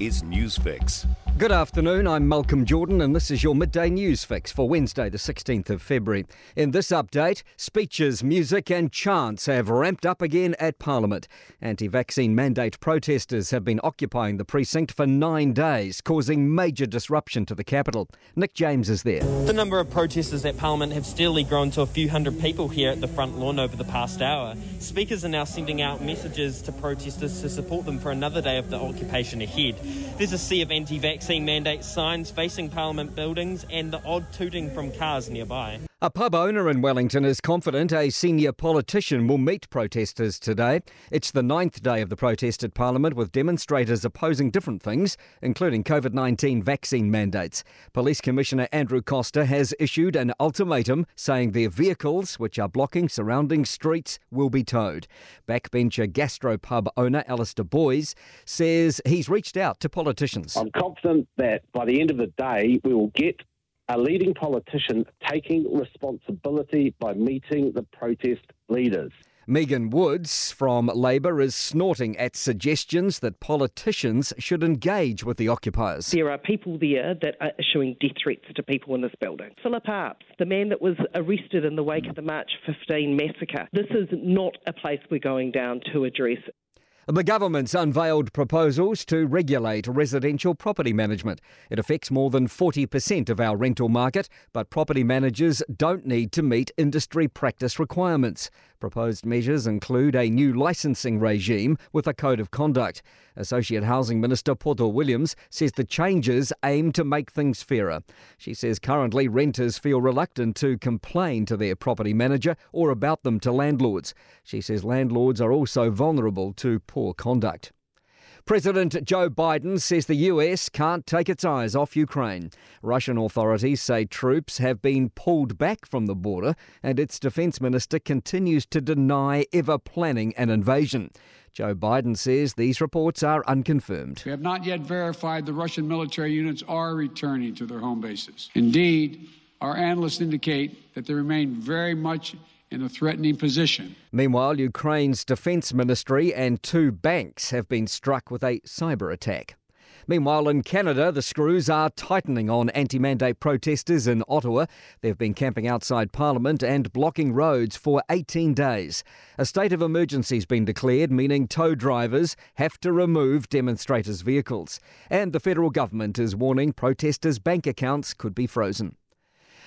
is Newsfix. Good afternoon, I'm Malcolm Jordan, and this is your midday news fix for Wednesday, the 16th of February. In this update, speeches, music, and chants have ramped up again at Parliament. Anti vaccine mandate protesters have been occupying the precinct for nine days, causing major disruption to the capital. Nick James is there. The number of protesters at Parliament have steadily grown to a few hundred people here at the front lawn over the past hour. Speakers are now sending out messages to protesters to support them for another day of the occupation ahead. There's a sea of anti vaccine mandate signs facing Parliament buildings and the odd tooting from cars nearby. A pub owner in Wellington is confident a senior politician will meet protesters today. It's the ninth day of the protest at Parliament, with demonstrators opposing different things, including COVID 19 vaccine mandates. Police Commissioner Andrew Coster has issued an ultimatum saying their vehicles, which are blocking surrounding streets, will be towed. Backbencher gastropub owner Alistair Boyce says he's reached out to politicians. I'm confident that by the end of the day, we will get a leading politician taking responsibility by meeting the protest leaders. Megan Woods from Labour is snorting at suggestions that politicians should engage with the occupiers. There are people there that are issuing death threats to people in this building. Philip Arps, the man that was arrested in the wake of the March 15 massacre. This is not a place we're going down to address the government's unveiled proposals to regulate residential property management. It affects more than 40% of our rental market, but property managers don't need to meet industry practice requirements. Proposed measures include a new licensing regime with a code of conduct. Associate Housing Minister Poto Williams says the changes aim to make things fairer. She says currently renters feel reluctant to complain to their property manager or about them to landlords. She says landlords are also vulnerable to poor conduct. President Joe Biden says the US can't take its eyes off Ukraine. Russian authorities say troops have been pulled back from the border, and its defense minister continues to deny ever planning an invasion. Joe Biden says these reports are unconfirmed. We have not yet verified the Russian military units are returning to their home bases. Indeed, our analysts indicate that they remain very much in a threatening position. Meanwhile, Ukraine's defence ministry and two banks have been struck with a cyber attack. Meanwhile, in Canada, the screws are tightening on anti mandate protesters in Ottawa. They've been camping outside Parliament and blocking roads for 18 days. A state of emergency has been declared, meaning tow drivers have to remove demonstrators' vehicles. And the federal government is warning protesters' bank accounts could be frozen.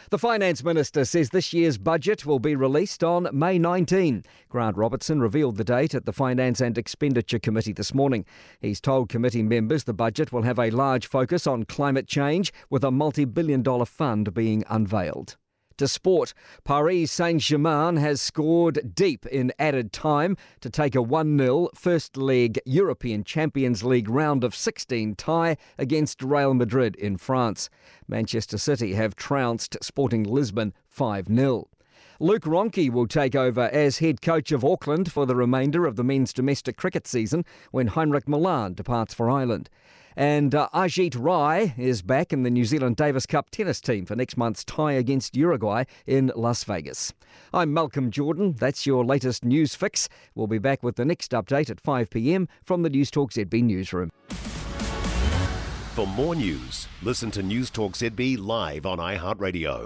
The Finance Minister says this year's budget will be released on May 19. Grant Robertson revealed the date at the Finance and Expenditure Committee this morning. He's told committee members the budget will have a large focus on climate change, with a multi billion dollar fund being unveiled. To sport, Paris Saint Germain has scored deep in added time to take a 1 0 first leg European Champions League round of 16 tie against Real Madrid in France. Manchester City have trounced Sporting Lisbon 5 0. Luke Ronchi will take over as head coach of Auckland for the remainder of the men's domestic cricket season when Heinrich Malan departs for Ireland. And uh, Ajeet Rai is back in the New Zealand Davis Cup tennis team for next month's tie against Uruguay in Las Vegas. I'm Malcolm Jordan. That's your latest news fix. We'll be back with the next update at 5 pm from the Newstalk ZB newsroom. For more news, listen to Newstalk ZB live on iHeartRadio.